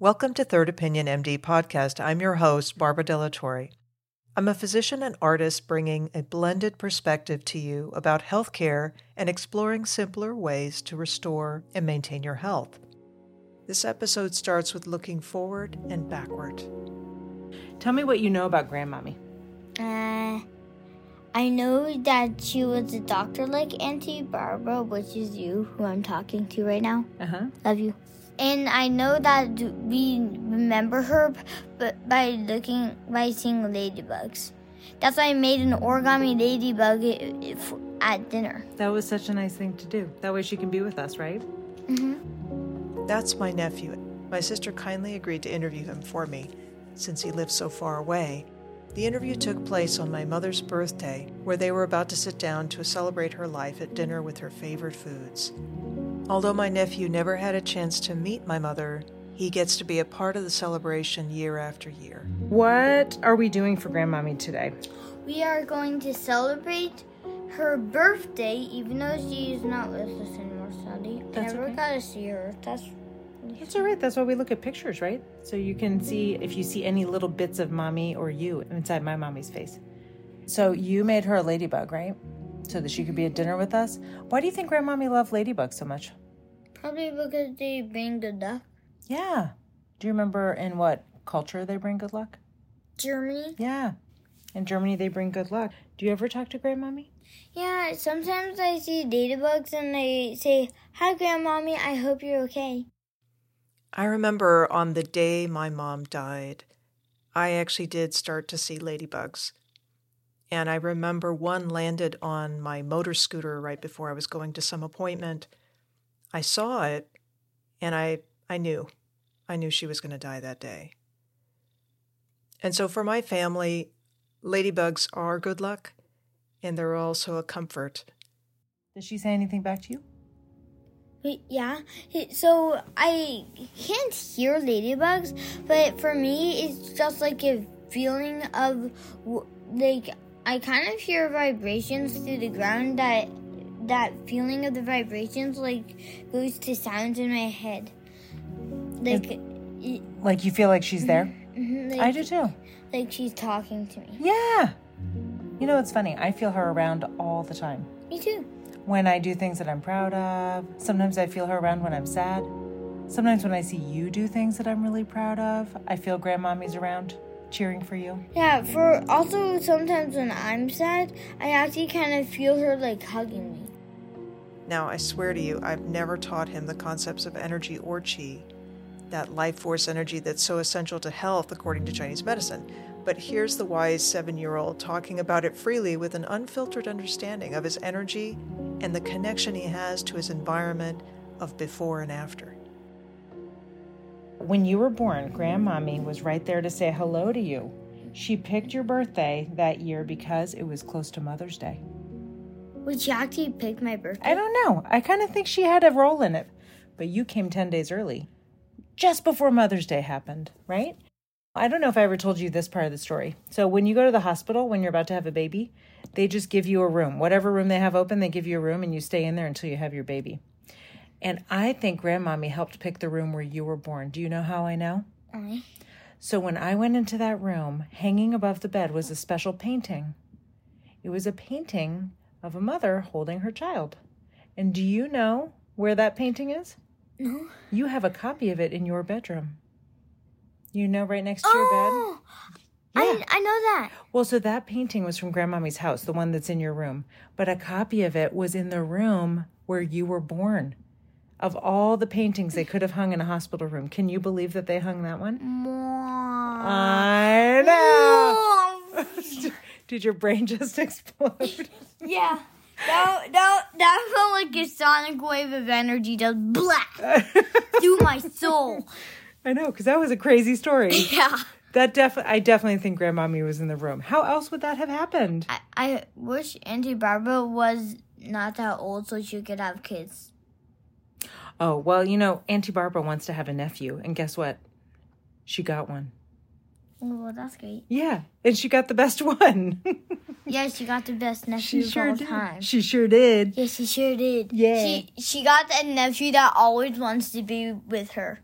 Welcome to Third Opinion MD podcast. I'm your host, Barbara Delatorre. I'm a physician and artist bringing a blended perspective to you about healthcare and exploring simpler ways to restore and maintain your health. This episode starts with looking forward and backward. Tell me what you know about Grandmommy. Uh, I know that she was a doctor like Auntie Barbara, which is you, who I'm talking to right now. Uh huh. Love you. And I know that we remember her but by looking by seeing ladybugs. That's why I made an origami ladybug at dinner. That was such a nice thing to do. That way she can be with us, right? Mhm. That's my nephew. My sister kindly agreed to interview him for me since he lives so far away. The interview took place on my mother's birthday, where they were about to sit down to celebrate her life at dinner with her favorite foods. Although my nephew never had a chance to meet my mother, he gets to be a part of the celebration year after year. What are we doing for Grandmommy today? We are going to celebrate her birthday, even though she is not with us anymore, Sunday. I That's never okay. got to see her. That's That's all right. That's why we look at pictures, right? So you can see if you see any little bits of mommy or you inside my mommy's face. So you made her a ladybug, right? So that she could be at dinner with us. Why do you think Grandmommy loved ladybugs so much? Probably because they bring good luck. Yeah. Do you remember in what culture they bring good luck? Germany. Yeah. In Germany, they bring good luck. Do you ever talk to Grandmommy? Yeah, sometimes I see ladybugs and they say, Hi, Grandmommy, I hope you're okay. I remember on the day my mom died, I actually did start to see ladybugs. And I remember one landed on my motor scooter right before I was going to some appointment. I saw it and I, I knew. I knew she was going to die that day. And so for my family, ladybugs are good luck and they're also a comfort. Does she say anything back to you? Wait, yeah. So I can't hear ladybugs, but for me, it's just like a feeling of like I kind of hear vibrations through the ground. That that feeling of the vibrations like goes to sounds in my head. Like, it, Like you feel like she's there? mhm, like, I do too. like she's talking to me. Yeah. You know, it's funny. I feel her around all the time. Me too. When I do things that I'm proud of, sometimes I feel her around when I'm sad. Sometimes when I see you do things that I'm really proud of, I feel grandmommy's around cheering for you. Yeah. For also sometimes when I'm sad, I actually kind of feel her like hugging me. Now, I swear to you, I've never taught him the concepts of energy or chi, that life force energy that's so essential to health according to Chinese medicine. But here's the wise seven year old talking about it freely with an unfiltered understanding of his energy and the connection he has to his environment of before and after. When you were born, grandmommy was right there to say hello to you. She picked your birthday that year because it was close to Mother's Day. Would actually pick my birthday? I don't know. I kind of think she had a role in it. But you came 10 days early, just before Mother's Day happened, right? I don't know if I ever told you this part of the story. So, when you go to the hospital when you're about to have a baby, they just give you a room. Whatever room they have open, they give you a room and you stay in there until you have your baby. And I think grandmommy helped pick the room where you were born. Do you know how I know? Aye. So when I went into that room, hanging above the bed was a special painting. It was a painting of a mother holding her child. And do you know where that painting is? No. You have a copy of it in your bedroom. You know, right next to your bed? Oh, Yeah. I, I know that. Well, so that painting was from Grandmommy's house, the one that's in your room. But a copy of it was in the room where you were born. Of all the paintings they could have hung in a hospital room, can you believe that they hung that one? Mwah. I know. Did your brain just explode? yeah. That, that, that felt like a sonic wave of energy just black through my soul. I know, because that was a crazy story. Yeah. That definitely, I definitely think Grandmommy was in the room. How else would that have happened? I, I wish Auntie Barbara was not that old so she could have kids. Oh, well, you know, Auntie Barbara wants to have a nephew, and guess what? She got one. Oh, well, that's great. Yeah, and she got the best one. Yeah, she got the best she nephew of sure all did. time. She sure did. Yeah, she sure did. Yeah. She she got that nephew that always wants to be with her.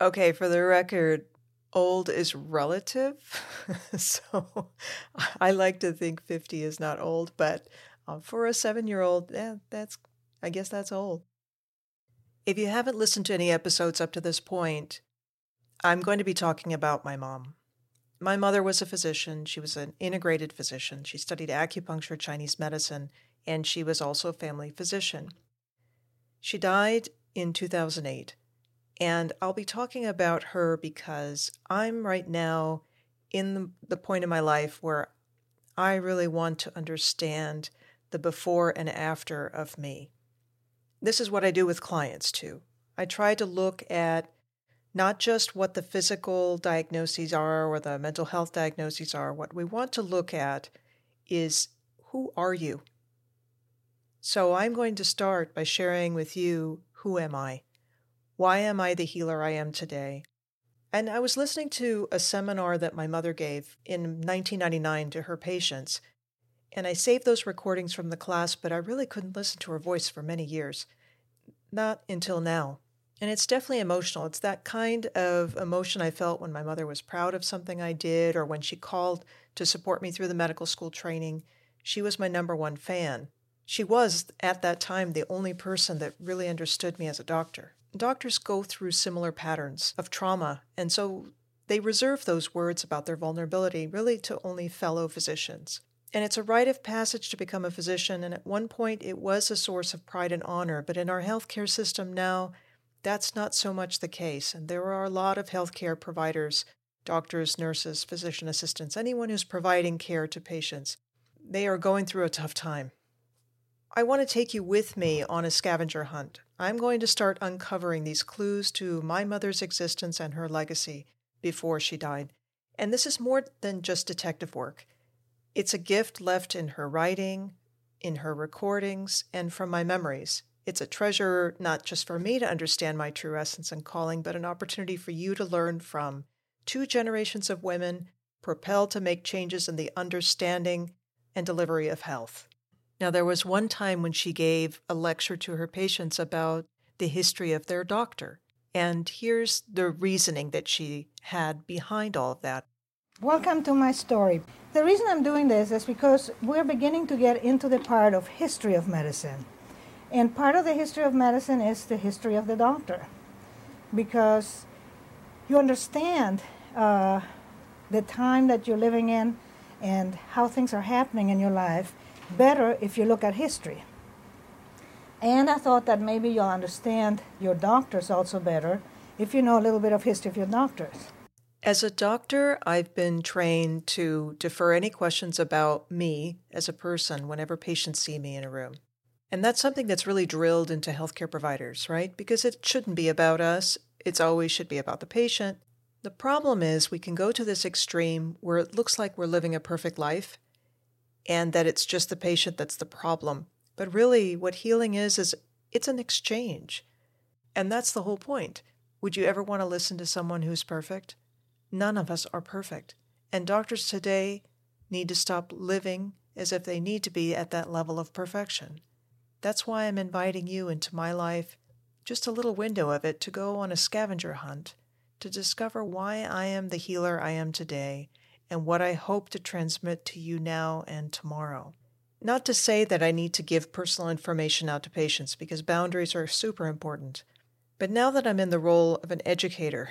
Okay, for the record, old is relative. so I like to think 50 is not old, but uh, for a seven year old, yeah, that's, I guess that's old. If you haven't listened to any episodes up to this point, I'm going to be talking about my mom. My mother was a physician. She was an integrated physician. She studied acupuncture, Chinese medicine, and she was also a family physician. She died in 2008. And I'll be talking about her because I'm right now in the, point in my life where I really want to understand the before and after of me. This is what I do with clients too. I try to look at not just what the physical diagnoses are or the mental health diagnoses are. What we want to look at is who are you? So I'm going to start by sharing with you who am I? Why am I the healer I am today? And I was listening to a seminar that my mother gave in 1999 to her patients, and I saved those recordings from the class, but I really couldn't listen to her voice for many years. Not until now. And it's definitely emotional. It's that kind of emotion I felt when my mother was proud of something I did or when she called to support me through the medical school training. She was my number one fan. She was, at that time, the only person that really understood me as a doctor doctors go through similar patterns of trauma, and so they reserve those words about their vulnerability really to only fellow physicians. And it's a rite of passage to become a physician, and at one point it was a source of pride and honor, but in our healthcare system now, that's not so much the case. And there are a lot of healthcare providers, doctors, nurses, physician assistants, anyone who's providing care to patients. They are going through a tough time. I want to take you with me on a scavenger hunt. I'm going to start uncovering these clues to my mother's existence and her legacy before she died. And this is more than just detective work. It's a gift left in her writing, in her recordings, and from my memories. It's a treasure not just for me to understand my true essence and calling, but an opportunity for you to learn from two generations of women propelled to make changes in the understanding and delivery of health. Now, there was one time when she gave a lecture to her patients about the history of their doctor. And here's the reasoning that she had behind all of that. Welcome to my story. The reason I'm doing this is because we're beginning to get into the part of history of medicine. And part of the history of medicine is the history of the doctor. Because you understand uh, the time that you're living in and how things are happening in your life better if you look at history. And I thought that maybe you'll understand your doctors also better if you know a little bit of history of your doctors. As a doctor, I've been trained to defer any questions about me as a person whenever patients see me in a room. And that's something that's really drilled into healthcare providers, right? Because it shouldn't be about us, it's always should be about the patient. The problem is we can go to this extreme where it looks like we're living a perfect life and that it's just the patient that's the problem. But really, what healing is, is it's an exchange. And that's the whole point. Would you ever want to listen to someone who's perfect? None of us are perfect. And doctors today need to stop living as if they need to be at that level of perfection. That's why I'm inviting you into my life, just a little window of it, to go on a scavenger hunt, to discover why I am the healer I am today and what I hope to transmit to you now and tomorrow. Not to say that I need to give personal information out to patients because boundaries are super important. But now that I'm in the role of an educator,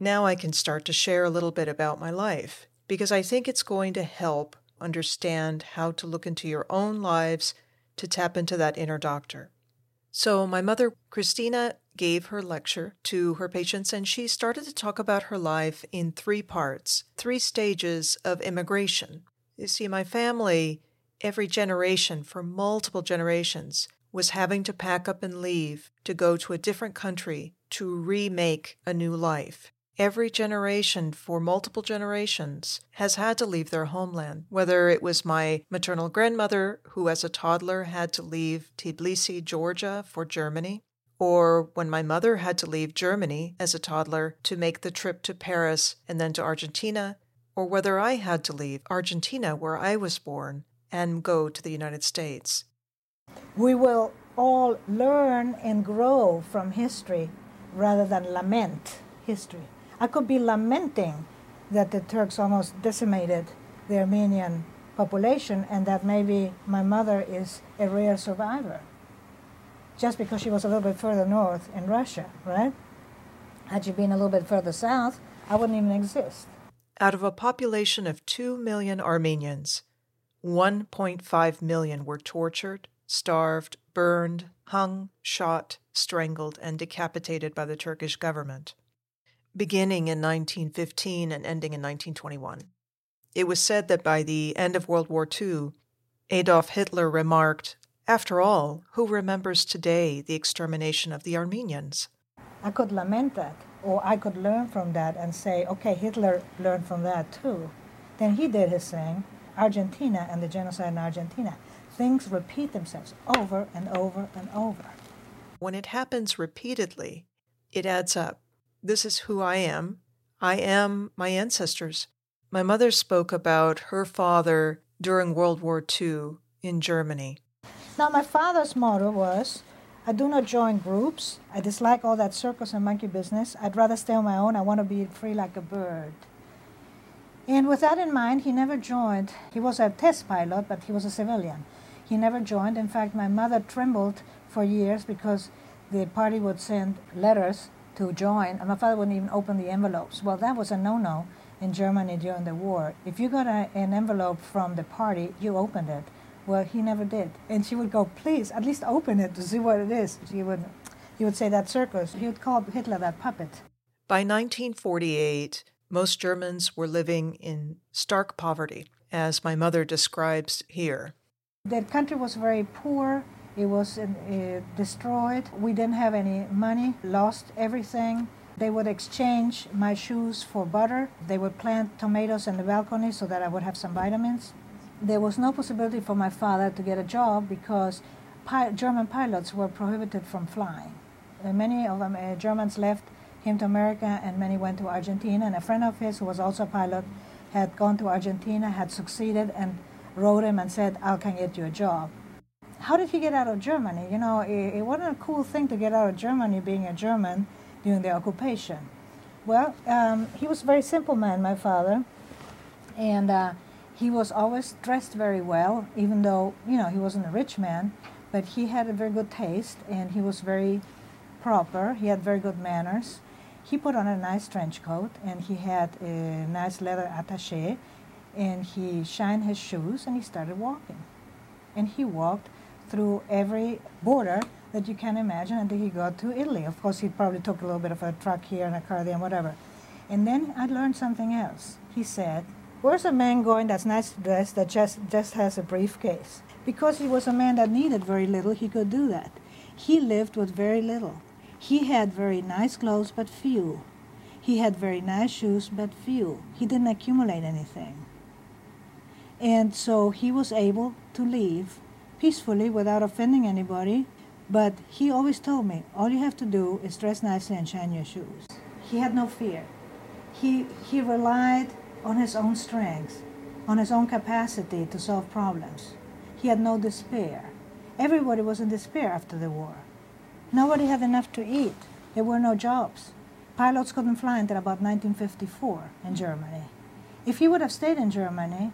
now I can start to share a little bit about my life because I think it's going to help understand how to look into your own lives to tap into that inner doctor. So, my mother, Christina, gave her lecture to her patients, and she started to talk about her life in three parts, three stages of immigration. You see, my family, every generation for multiple generations, was having to pack up and leave to go to a different country to remake a new life. Every generation for multiple generations has had to leave their homeland, whether it was my maternal grandmother who, as a toddler, had to leave Tbilisi, Georgia for Germany, or when my mother had to leave Germany as a toddler to make the trip to Paris and then to Argentina, or whether I had to leave Argentina, where I was born, and go to the United States. We will all learn and grow from history rather than lament history. I could be lamenting that the Turks almost decimated the Armenian population and that maybe my mother is a rare survivor just because she was a little bit further north in Russia, right? Had she been a little bit further south, I wouldn't even exist. Out of a population of 2 million Armenians, 1.5 million were tortured, starved, burned, hung, shot, strangled, and decapitated by the Turkish government, beginning in 1915 and ending in 1921. It was said that by the end of World War II, Adolf Hitler remarked, After all, who remembers today the extermination of the Armenians? I could lament that, or I could learn from that and say, okay, Hitler learned from that too. Then he did his thing, Argentina and the genocide in Argentina. Things repeat themselves over and over and over. When it happens repeatedly, it adds up. This is who I am. I am my ancestors. My mother spoke about her father during World War II in Germany. Now, my father's motto was I do not join groups. I dislike all that circus and monkey business. I'd rather stay on my own. I want to be free like a bird. And with that in mind, he never joined. He was a test pilot, but he was a civilian. He never joined. In fact, my mother trembled for years because the party would send letters to join, and my father wouldn't even open the envelopes. Well, that was a no no in Germany during the war. If you got a, an envelope from the party, you opened it. Well, he never did. And she would go, please, at least open it to see what it is. He would, he would say that circus. He would call Hitler that puppet. By 1948, most Germans were living in stark poverty, as my mother describes here. The country was very poor. It was uh, destroyed. We didn't have any money, lost everything. They would exchange my shoes for butter. They would plant tomatoes in the balcony so that I would have some vitamins. There was no possibility for my father to get a job because pi- German pilots were prohibited from flying. Uh, many of them, uh, Germans left him to America, and many went to Argentina. And a friend of his, who was also a pilot, had gone to Argentina, had succeeded, and wrote him and said, I can get you a job. How did he get out of Germany? You know, it, it wasn't a cool thing to get out of Germany being a German during the occupation. Well, um, he was a very simple man, my father, and uh, he was always dressed very well, even though, you know, he wasn't a rich man, but he had a very good taste and he was very proper. He had very good manners he put on a nice trench coat and he had a nice leather attache and he shined his shoes and he started walking. And he walked through every border that you can imagine until he got to Italy. Of course, he probably took a little bit of a truck here and a car there and whatever. And then I learned something else. He said, Where's a man going that's nice dressed that just, just has a briefcase? Because he was a man that needed very little, he could do that. He lived with very little. He had very nice clothes, but few. He had very nice shoes, but few. He didn't accumulate anything. And so he was able to leave peacefully without offending anybody. But he always told me, all you have to do is dress nicely and shine your shoes. He had no fear. He, he relied on his own strength, on his own capacity to solve problems. He had no despair. Everybody was in despair after the war. Nobody had enough to eat. There were no jobs. Pilots couldn't fly until about 1954 in Germany. If he would have stayed in Germany,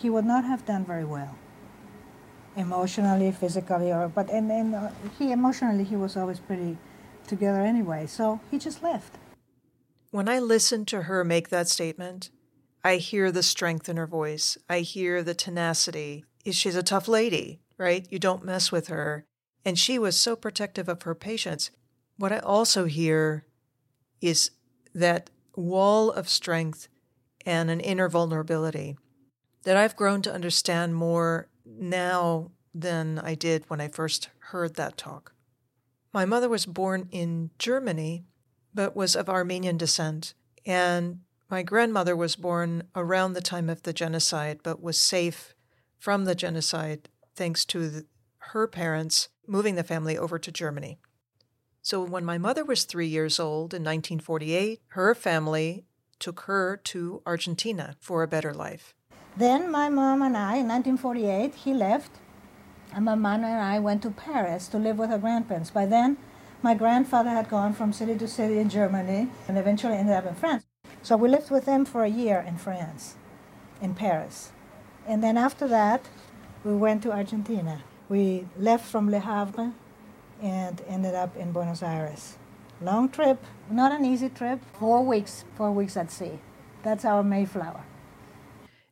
he would not have done very well. Emotionally, physically, or but and, and uh, he emotionally he was always pretty together anyway. So he just left. When I listen to her make that statement, I hear the strength in her voice. I hear the tenacity. She's a tough lady, right? You don't mess with her. And she was so protective of her patients. What I also hear is that wall of strength and an inner vulnerability that I've grown to understand more now than I did when I first heard that talk. My mother was born in Germany, but was of Armenian descent, and my grandmother was born around the time of the genocide, but was safe from the genocide thanks to the, her parents moving the family over to Germany. So when my mother was three years old in 1948, her family took her to Argentina for a better life. Then my mom and I, in 1948, he left, and my mom and I went to Paris to live with her grandparents. By then, My grandfather had gone from city to city in Germany and eventually ended up in France. So we lived with him for a year in France, in Paris. And then after that, we went to Argentina. We left from Le Havre and ended up in Buenos Aires. Long trip, not an easy trip. Four weeks, four weeks at sea. That's our Mayflower.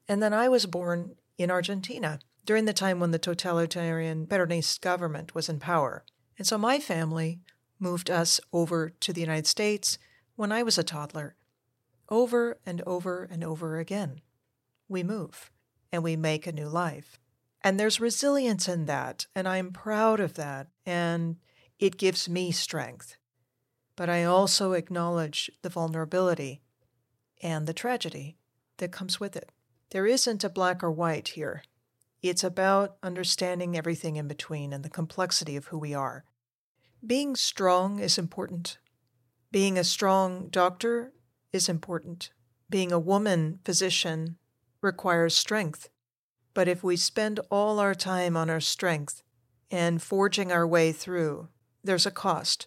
And then I was born in Argentina during the time when the totalitarian Peronist government was in power. And so my family moved us over to the United States when I was a toddler. Over and over and over again. We move and we make a new life. And there's resilience in that, and I'm proud of that, and it gives me strength. But I also acknowledge the vulnerability and the tragedy that comes with it. There isn't a black or white here. It's about understanding everything in between and the complexity of who we are. Being strong is important. Being a strong doctor is important. Being a woman physician requires strength. But if we spend all our time on our strength and forging our way through, there's a cost.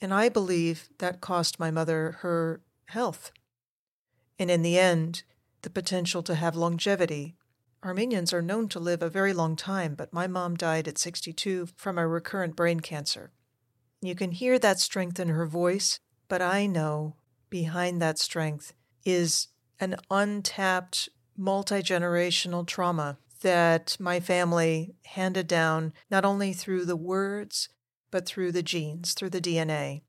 And I believe that cost my mother her health. And in the end, the potential to have longevity. Armenians are known to live a very long time, but my mom died at 62 from a recurrent brain cancer. You can hear that strength in her voice, but I know behind that strength is an untapped multi generational trauma that my family handed down not only through the words, but through the genes, through the DNA.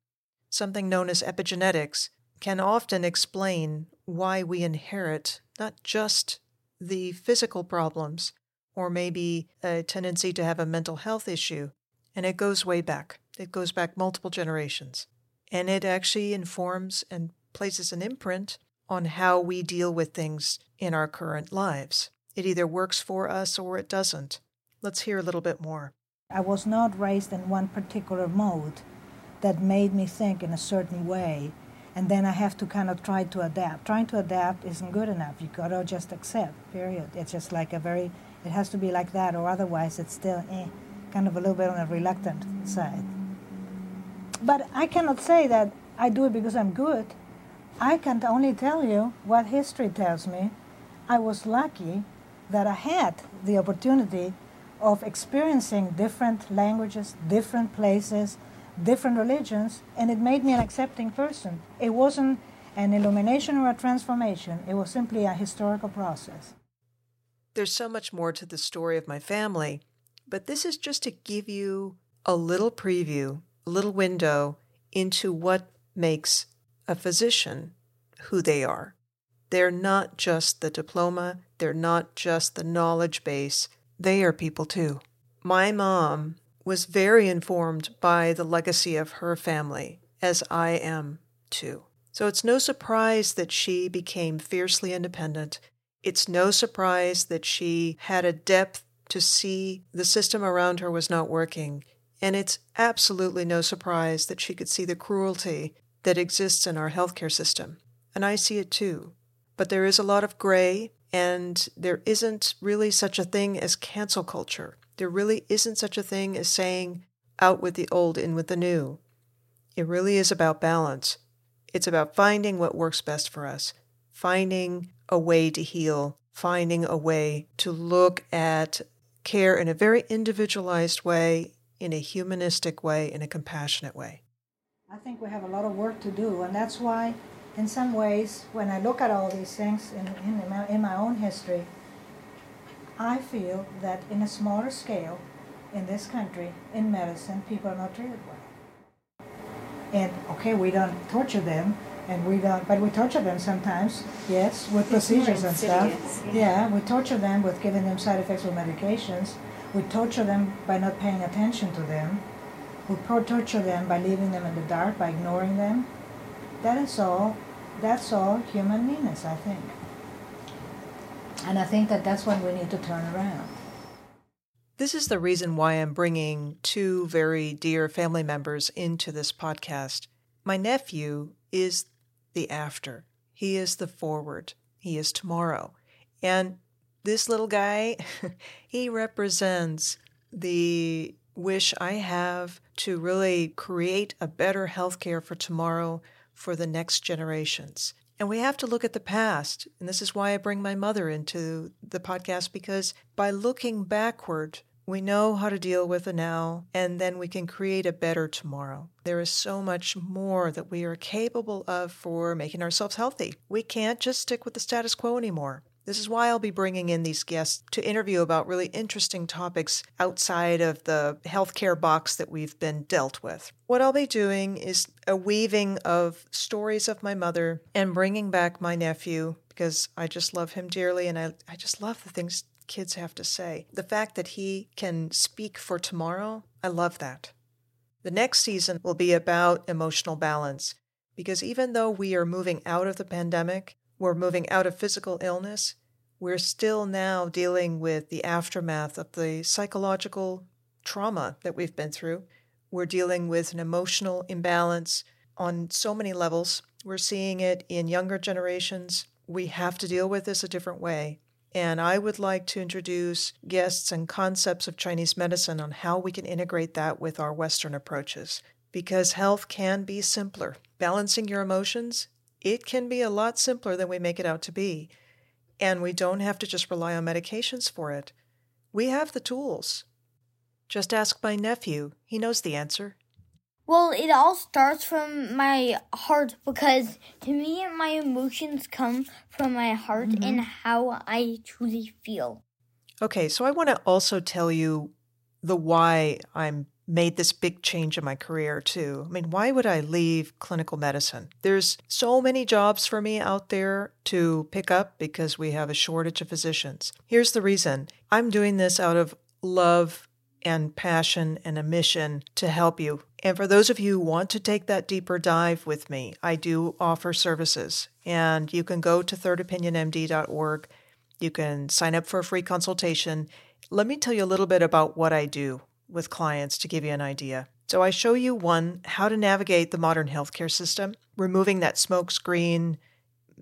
Something known as epigenetics can often explain why we inherit not just the physical problems or maybe a tendency to have a mental health issue. And it goes way back, it goes back multiple generations. And it actually informs and places an imprint on how we deal with things in our current lives. It either works for us or it doesn't. Let's hear a little bit more. I was not raised in one particular mode that made me think in a certain way, and then I have to kind of try to adapt. Trying to adapt isn't good enough. You gotta just accept, period. It's just like a very, it has to be like that, or otherwise it's still eh, kind of a little bit on the reluctant side. But I cannot say that I do it because I'm good. I can only tell you what history tells me. I was lucky that I had the opportunity of experiencing different languages, different places, different religions, and it made me an accepting person. It wasn't an illumination or a transformation, it was simply a historical process. There's so much more to the story of my family, but this is just to give you a little preview, a little window into what makes a physician who they are. They're not just the diploma, they're not just the knowledge base, they are people too. My mom was very informed by the legacy of her family, as I am too. So it's no surprise that she became fiercely independent. It's no surprise that she had a depth to see the system around her was not working. And it's absolutely no surprise that she could see the cruelty that exists in our healthcare system. And I see it too. But there is a lot of gray, and there isn't really such a thing as cancel culture. There really isn't such a thing as saying, out with the old, in with the new. It really is about balance. It's about finding what works best for us, finding a way to heal, finding a way to look at care in a very individualized way, in a humanistic way, in a compassionate way. I think we have a lot of work to do, and that's why, in some ways, when I look at all these things in, in, my, in my own history, I feel that in a smaller scale, in this country, in medicine, people are not treated well. And okay, we don't torture them, and we don't, but we torture them sometimes, yes, with procedures and stuff. Yeah. yeah, we torture them with giving them side effects with medications. We torture them by not paying attention to them who torture them by leaving them in the dark, by ignoring them. That is all. That's all human meanness, I think. And I think that that's what we need to turn around. This is the reason why I'm bringing two very dear family members into this podcast. My nephew is the after, he is the forward, he is tomorrow. And this little guy, he represents the wish I have to really create a better healthcare for tomorrow for the next generations. And we have to look at the past. And this is why I bring my mother into the podcast because by looking backward, we know how to deal with the now, and then we can create a better tomorrow. There is so much more that we are capable of for making ourselves healthy. We can't just stick with the status quo anymore. This is why I'll be bringing in these guests to interview about really interesting topics outside of the healthcare box that we've been dealt with. What I'll be doing is a weaving of stories of my mother and bringing back my nephew because I just love him dearly and I, I just love the things kids have to say. The fact that he can speak for tomorrow, I love that. The next season will be about emotional balance because even though we are moving out of the pandemic, we're moving out of physical illness, we're still now dealing with the aftermath of the psychological trauma that we've been through. We're dealing with an emotional imbalance on so many levels. We're seeing it in younger generations. We have to deal with this a different way. And I would like to introduce guests and concepts of Chinese medicine on how we can integrate that with our Western approaches. Because health can be simpler. Balancing your emotions it can be a lot simpler than we make it out to be. And we don't have to just rely on medications for it. We have the tools. Just ask my nephew, he knows the answer. Well, it all starts from my heart because to me, my emotions come from my heart mm-hmm. and how I truly feel. Okay, so I want to also tell you the why I'm made this big change in my career too. I mean, why would I leave clinical medicine? There's so many jobs for me out there to pick up because we have a shortage of physicians. Here's the reason I'm doing this out of love and passion and a mission to help you. And for those of you who want to take that deeper dive with me, I do offer services. And you can go to thirdopinionmd.org. You can sign up for a free consultation. Let me tell you a little bit about what I do with clients to give you an idea. So I show you one, how to navigate the modern healthcare system, removing that smokescreen,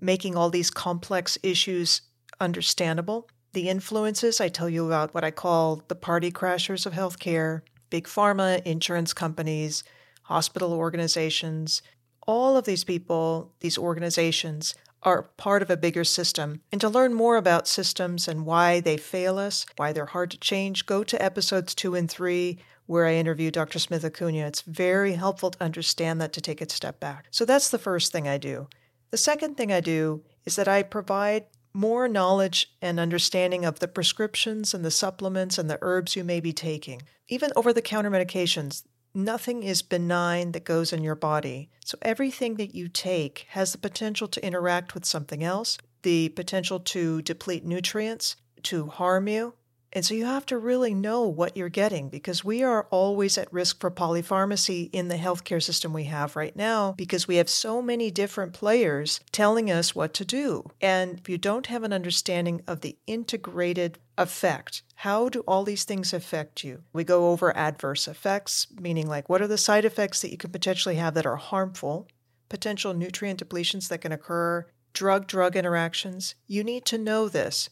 making all these complex issues understandable. The influences, I tell you about what I call the party crashers of healthcare, big pharma, insurance companies, hospital organizations. All of these people, these organizations, are part of a bigger system. And to learn more about systems and why they fail us, why they're hard to change, go to episodes two and three, where I interview Dr. Smith Acuna. It's very helpful to understand that to take a step back. So that's the first thing I do. The second thing I do is that I provide more knowledge and understanding of the prescriptions and the supplements and the herbs you may be taking. Even over the counter medications, nothing is benign that goes in your body. So everything that you take has the potential to interact with something else, the potential to deplete nutrients, to harm you. And so you have to really know what you're getting because we are always at risk for polypharmacy in the healthcare system we have right now because we have so many different players telling us what to do. And if you don't have an understanding of the integrated effect, how do all these things affect you? We go over adverse effects, meaning like what are the side effects that you can potentially have that are harmful, potential nutrient depletions that can occur, drug drug interactions. You need to know this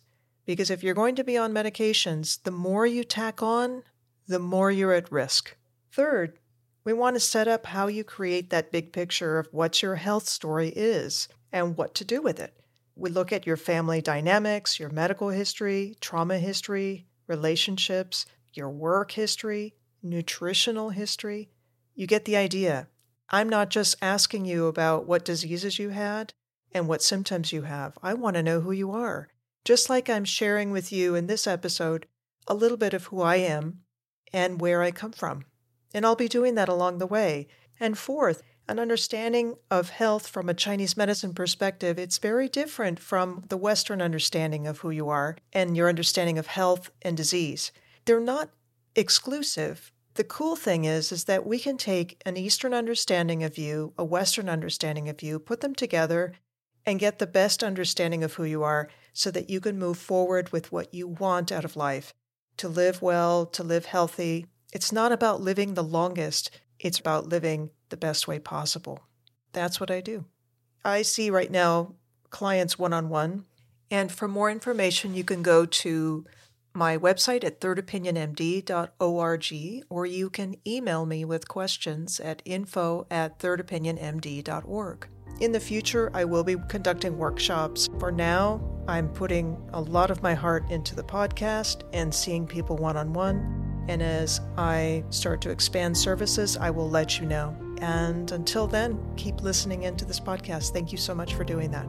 because if you're going to be on medications, the more you tack on, the more you're at risk. Third, we want to set up how you create that big picture of what your health story is and what to do with it. We look at your family dynamics, your medical history, trauma history, relationships, your work history, nutritional history. You get the idea. I'm not just asking you about what diseases you had and what symptoms you have. I want to know who you are just like I'm sharing with you in this episode a little bit of who I am and where I come from. And I'll be doing that along the way. And fourth, an understanding of health from a Chinese medicine perspective, it's very different from the Western understanding of who you are and your understanding of health and disease. They're not exclusive. The cool thing is is that we can take an Eastern understanding of you, a Western understanding of you, put them together and get the best understanding of who you are so that you can move forward with what you want out of life to live well, to live healthy. It's not about living the longest, it's about living the best way possible. That's what I do. I see right now clients one on one. And for more information, you can go to my website at thirdopinionmd.org, or you can email me with questions at info at thirdopinionmd.org. In the future, I will be conducting workshops. For now, I'm putting a lot of my heart into the podcast and seeing people one on one. And as I start to expand services, I will let you know. And until then, keep listening into this podcast. Thank you so much for doing that.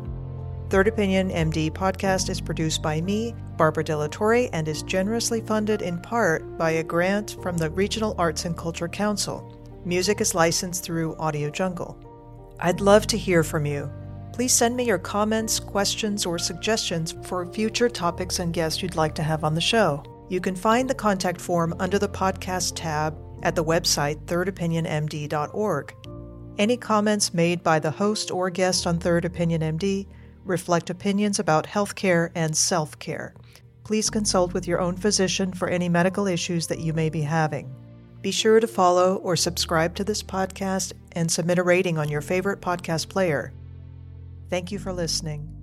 Third Opinion MD podcast is produced by me, Barbara Delatorre, and is generously funded in part by a grant from the Regional Arts and Culture Council. Music is licensed through Audio Jungle. I'd love to hear from you. Please send me your comments, questions, or suggestions for future topics and guests you'd like to have on the show. You can find the contact form under the podcast tab at the website thirdopinionmd.org. Any comments made by the host or guest on Third Opinion MD reflect opinions about healthcare and self care. Please consult with your own physician for any medical issues that you may be having. Be sure to follow or subscribe to this podcast and submit a rating on your favorite podcast player. Thank you for listening.